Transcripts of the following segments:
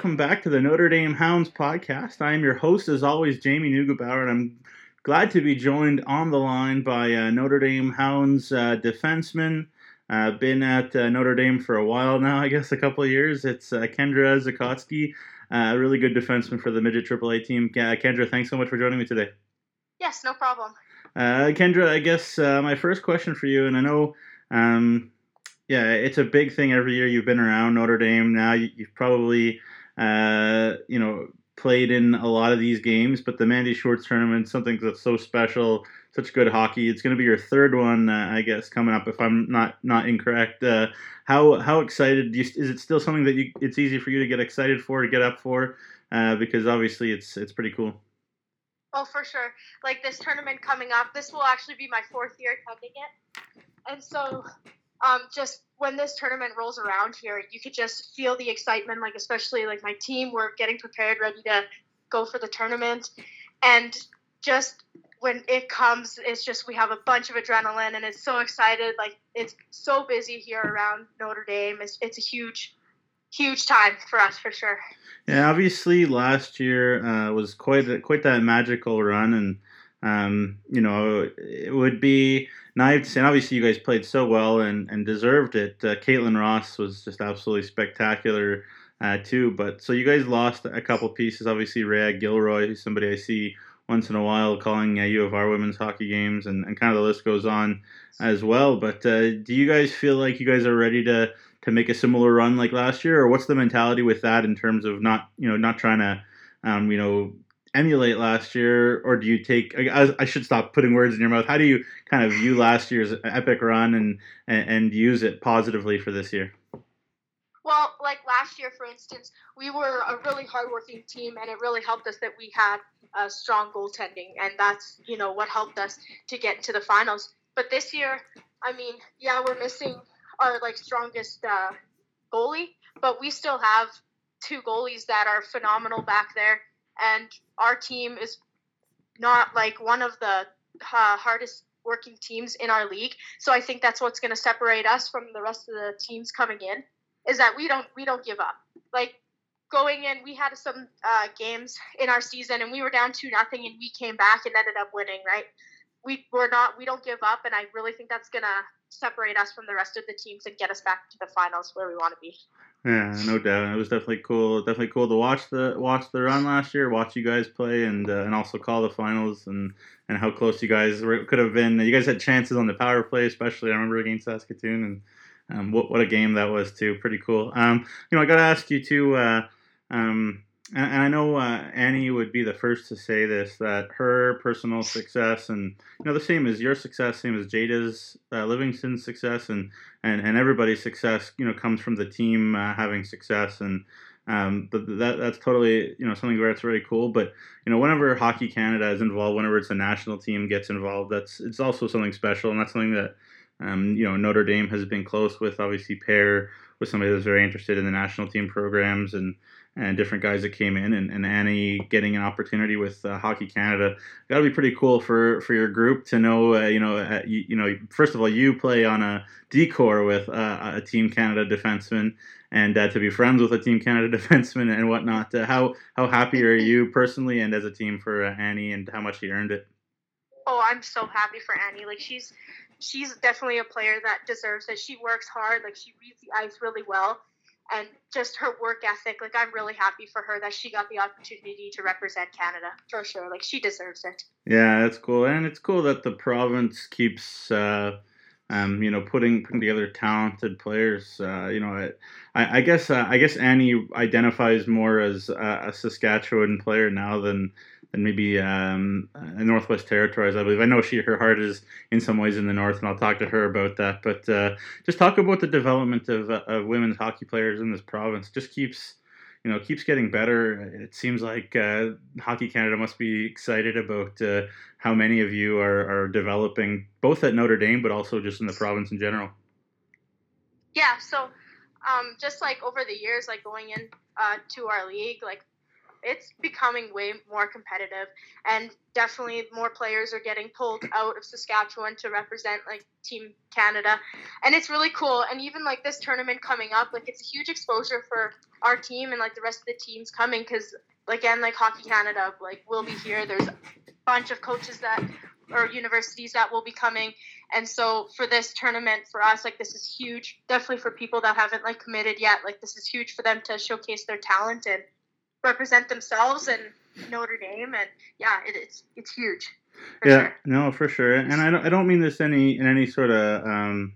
welcome back to the Notre Dame Hounds podcast. I am your host, as always, Jamie Neugebauer, and I'm glad to be joined on the line by uh, Notre Dame Hounds uh, defenseman. Uh, been at uh, Notre Dame for a while now, I guess a couple of years. It's uh, Kendra Zuchotzki, uh, a really good defenseman for the midget AAA team. Kendra, thanks so much for joining me today. Yes, no problem. Kendra, I guess my first question for you, and I know um, yeah, it's a big thing every year. You've been around Notre Dame now. You, have probably, uh, you know, played in a lot of these games, but the Mandi Schwartz tournament, something that's so special, such good hockey. It's going to be your third one, uh, I guess, coming up. If I'm not not incorrect, uh, how how excited you, is it? Still something that you, it's easy for you to get excited for, to get up for, uh, because obviously it's it's pretty cool. Oh, for sure. Like this tournament coming up, this will actually be my fourth year attending it, and so um, just when this tournament rolls around here, you could just feel the excitement. Like especially like my team, we're getting prepared, ready to go for the tournament, and just when it comes, it's just we have a bunch of adrenaline, and it's so excited. Like it's so busy here around Notre Dame. It's it's a huge, huge time for us for sure. Yeah, obviously last year uh, was quite quite that magical run, and um, you know it would be And obviously you guys played so well and, and deserved it. Uh, Caitlin Ross was just absolutely spectacular uh, too. But so you guys lost a couple pieces. Obviously, Rhea Gilroy, who's somebody I see once in a while calling uh, U of R women's hockey games, and, and kind of the list goes on as well. But uh, do you guys feel like you guys are ready to to make a similar run like last year, or what's the mentality with that in terms of not you know not trying to um, you know emulate last year, or do you take? I, I, should stop putting words in your mouth. How do you kind of view last year's epic run and, and and use it positively for this year? Well, like last year, for instance, we were a really hardworking team, and it really helped us that we had a strong goaltending, and that's you know what helped us to get into the finals. But this year, I mean, yeah, we're missing our like strongest uh, goalie, but we still have two goalies that are phenomenal back there and our team is not like one of the uh, hardest working teams in our league. So I think that's what's going to separate us from the rest of the teams coming in is that we don't we don't give up. Like going in, we had some uh, games in our season and we were down two nothing and we came back and ended up winning. Right? We we're not we don't give up, and I really think that's going to separate us from the rest of the teams and get us back to the finals where we want to be. Yeah, no doubt. It was definitely cool. Definitely cool to watch the watch the run last year, watch you guys play, and uh, and also call the finals and and how close you guys were, could have been. You guys had chances on the power play, especially I remember against Saskatoon, and um, what what a game that was too. Pretty cool. Um, you know, I got to ask you too. Uh, um, and, I know uh, Annie would be the first to say this that her personal success and you know the same as your success, same as Jada's uh, Livingston's success, and, and and everybody's success, you know, comes from the team uh, having success, and um, but that that's totally you know something where it's very cool. But you know, whenever Hockey Canada is involved, whenever it's a national team gets involved, that's it's also something special, and that's something that um, you know Notre Dame has been close with. Obviously, pair with somebody that's very interested in the national team programs and and different guys that came in, and, and Annie getting an opportunity with uh, Hockey Canada. Got to be pretty cool for, for your group to know, uh, you know, uh, you, you, know, first of all, you play on a D-corps with uh, a Team Canada defenseman, and uh, to be friends with a Team Canada defenseman and whatnot. Uh, how how happy are you personally and as a team for Annie, and how much she earned it? Oh, I'm so happy for Annie. Like she's she's definitely a player that deserves it. She works hard. Like she reads the ice really well and just her work ethic. Like I'm really happy for her that she got the opportunity to represent Canada for sure. Like she deserves it. Yeah, that's cool, and it's cool that the province keeps. Uh, um, you know, putting putting together talented players. Uh, you know, I, I guess uh, I guess Annie identifies more as a, a Saskatchewan player now than than maybe um, uh, Northwest Territories. I believe I know she her heart is in some ways in the north, and I'll talk to her about that. But uh, just talk about the development of, uh, of women's hockey players in this province. Just keeps you know keeps getting better. It seems like uh, Hockey Canada must be excited about uh, how many of you are, are developing both at Notre Dame, but also just in the province in general. Yeah. So um, just like over the years, like going in uh, to our league, like it's becoming way more competitive, and definitely more players are getting pulled out of Saskatchewan to represent like Team Canada, and it's really cool. And even like this tournament coming up, like it's a huge exposure for our team and like the rest of the teams coming because again, like Hockey Canada, like we'll be here. There's a bunch of coaches that or universities that will be coming. And so for this tournament for us, like this is huge. Definitely for people that haven't like committed yet, like this is huge for them to showcase their talent and represent themselves and Notre Dame. And yeah, it, it's it's huge. yeah, sure. no, for sure. And I don't I don't mean this any in any sort of um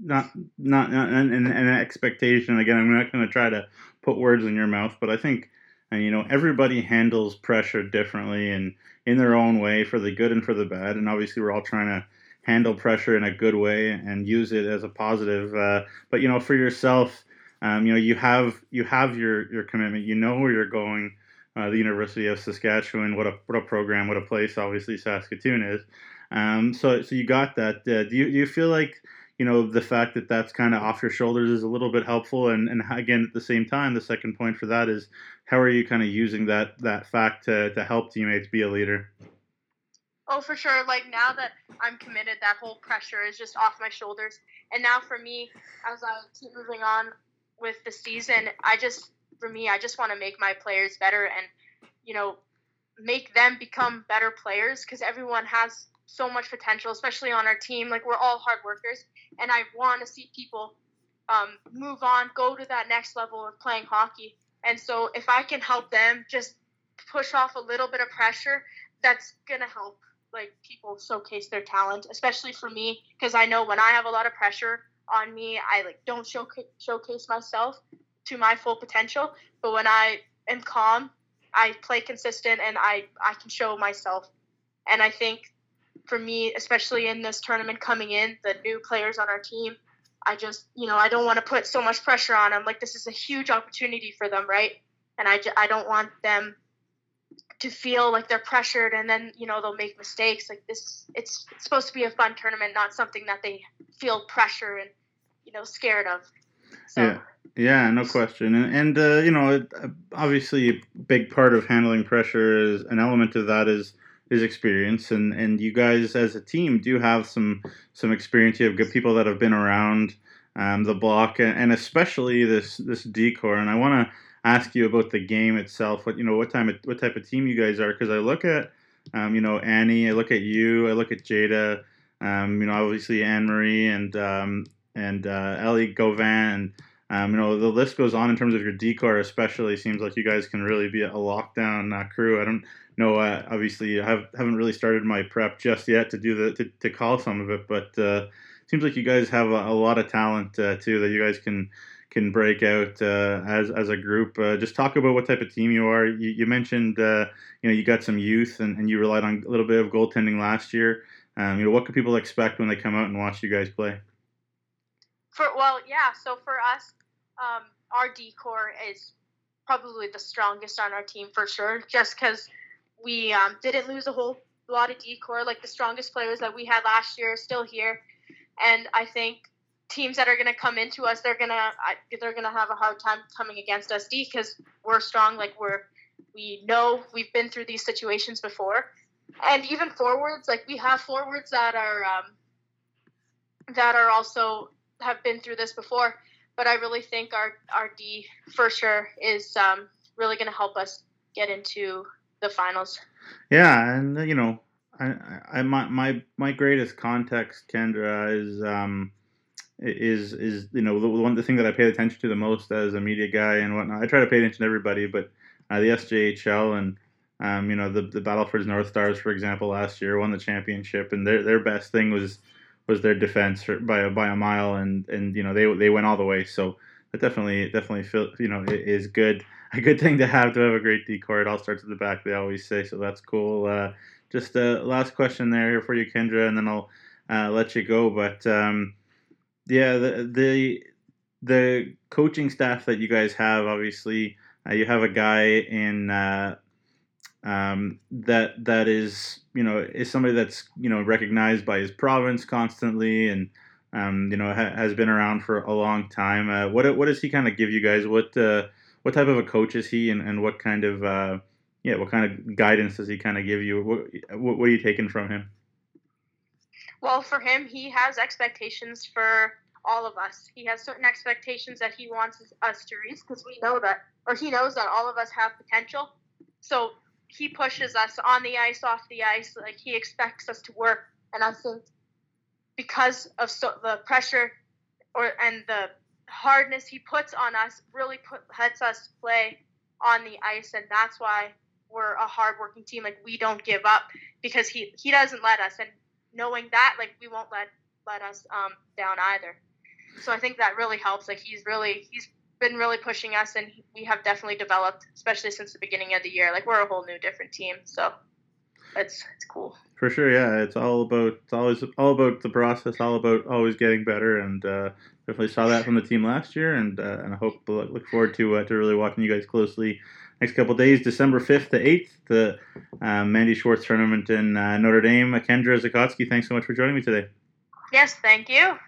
not not, not an, an expectation. Again, I'm not going to try to put words in your mouth, but I think and you know everybody handles pressure differently and in their own way for the good and for the bad and obviously we're all trying to handle pressure in a good way and use it as a positive uh, but you know for yourself um, you know you have you have your your commitment. You know where you're going uh, the university of saskatchewan. What a what a program what a place obviously saskatoon is. Um, so so you got that. Uh, do you do you feel like you know the fact that that's kind of off your shoulders is a little bit helpful? And and again at the same time the second point for that is how are you kind of using that that fact to to help teammates be a leader? Oh for sure. Like now that i'm committed that whole pressure is just off my shoulders. And now for me as i keep moving on with the season i just for me i just want to make my players better and you know make them become better players because everyone has so much potential, especially on our team. Like we're all hard workers, and I want to see people um, move on, go to that next level of playing hockey. And so if I can help them just push off a little bit of pressure, that's gonna help like people showcase their talent, especially for me, because I know when I have a lot of pressure on me, I like don't show, showcase myself to my full potential. But when I am calm, I play consistent and I I can show myself. And I think for me, especially in this tournament coming in, the new players on our team, I just, you know, I don't want to put so much pressure on them. Like, this is a huge opportunity for them, right? And I, I don't want them to feel like they're pressured and then, you know, they'll make mistakes. Like, this, it's, it's supposed to be a fun tournament, not something that they feel pressure and, you know, scared of. So. Yeah. Yeah, no question. And, and uh, you know, obviously, a big part of handling pressure is an element of that is his experience and and you guys as a team do have some some experience you have good people that have been around um, the block and especially this this D-corps and i want to ask you about the game itself what you know what time what type of team you guys are because i look at um, you know annie i look at you i look at jada um, you know obviously anne marie and um, and uh, ellie govan and um, you know the list goes on in terms of your D-corps especially seems like you guys can really be a lockdown uh, crew i don't know. uh, obviously I have haven't really started my prep just yet to do the to, to call some of it, but uh, seems like you guys have a, a lot of talent uh, too that you guys can can break out uh, as as a group. Uh, just talk about what type of team you are. You, you mentioned uh, you know you got some youth and, and you relied on a little bit of goaltending last year. Um, you know what can people expect when they come out and watch you guys play? For well, yeah. So for us, um, our D-corps is probably the strongest on our team for sure, just because we um, didn't lose a whole lot of D-corps. Like the strongest players that we had last year are still here, and I think teams that are going to come into us, they're gonna they're gonna have a hard time coming against us D because we're strong. Like we're we know we've been through these situations before, and even forwards. Like we have forwards that are um, that are also have been through this before. But I really think our our D for sure is um, really going to help us get into the finals. Yeah, and you know, I, I my my my greatest context, Kendra, is um is is you know the one the thing that I pay attention to the most as a media guy and whatnot. I try to pay attention to everybody, but uh, the SJHL and um, you know the the Battleford's North Stars, for example, last year won the championship, and their their best thing was was their defense by a, by a mile, and and you know they they went all the way. So that definitely definitely feel you know is good a good thing to have to have a great D-corps. It all starts at the back, they always say. So that's cool. Uh, just a last question there for you, Kendra, and then I'll uh, let you go. But um, yeah, the, the the coaching staff that you guys have, obviously, uh, you have a guy in uh, um, that that is you know is somebody that's you know recognized by his province constantly and um, you know ha- has been around for a long time. Uh, what what does he kind of give you guys? What uh, what type of a coach is he, and, and what kind of uh, yeah, what kind of guidance does he kind of give you? What, what, what are you taking from him? Well, for him, he has expectations for all of us. He has certain expectations that he wants us to reach because we know that, or he knows that all of us have potential. So he pushes us on the ice, off the ice. Like he expects us to work, and I think because of so, the pressure or and the hardness he puts on us, really put, lets us play on the ice, and that's why we're a hardworking team. Like we don't give up because he he doesn't let us, and knowing that, like we won't let let us um, down either. So I think that really helps. Like he's really he's been really pushing us, and we have definitely developed, especially since the beginning of the year. Like we're a whole new different team. So it's it's cool. For sure, yeah. It's all about it's always all about the process, all about always getting better, and uh, definitely saw that from the team last year, and uh, and I hope look forward to uh, to really watching you guys closely next couple days, December 5th to 8th, the um, Mandi Schwartz tournament in uh, Notre Dame. Kendra Zuchotzki, thanks so much for joining me today. Yes, thank you.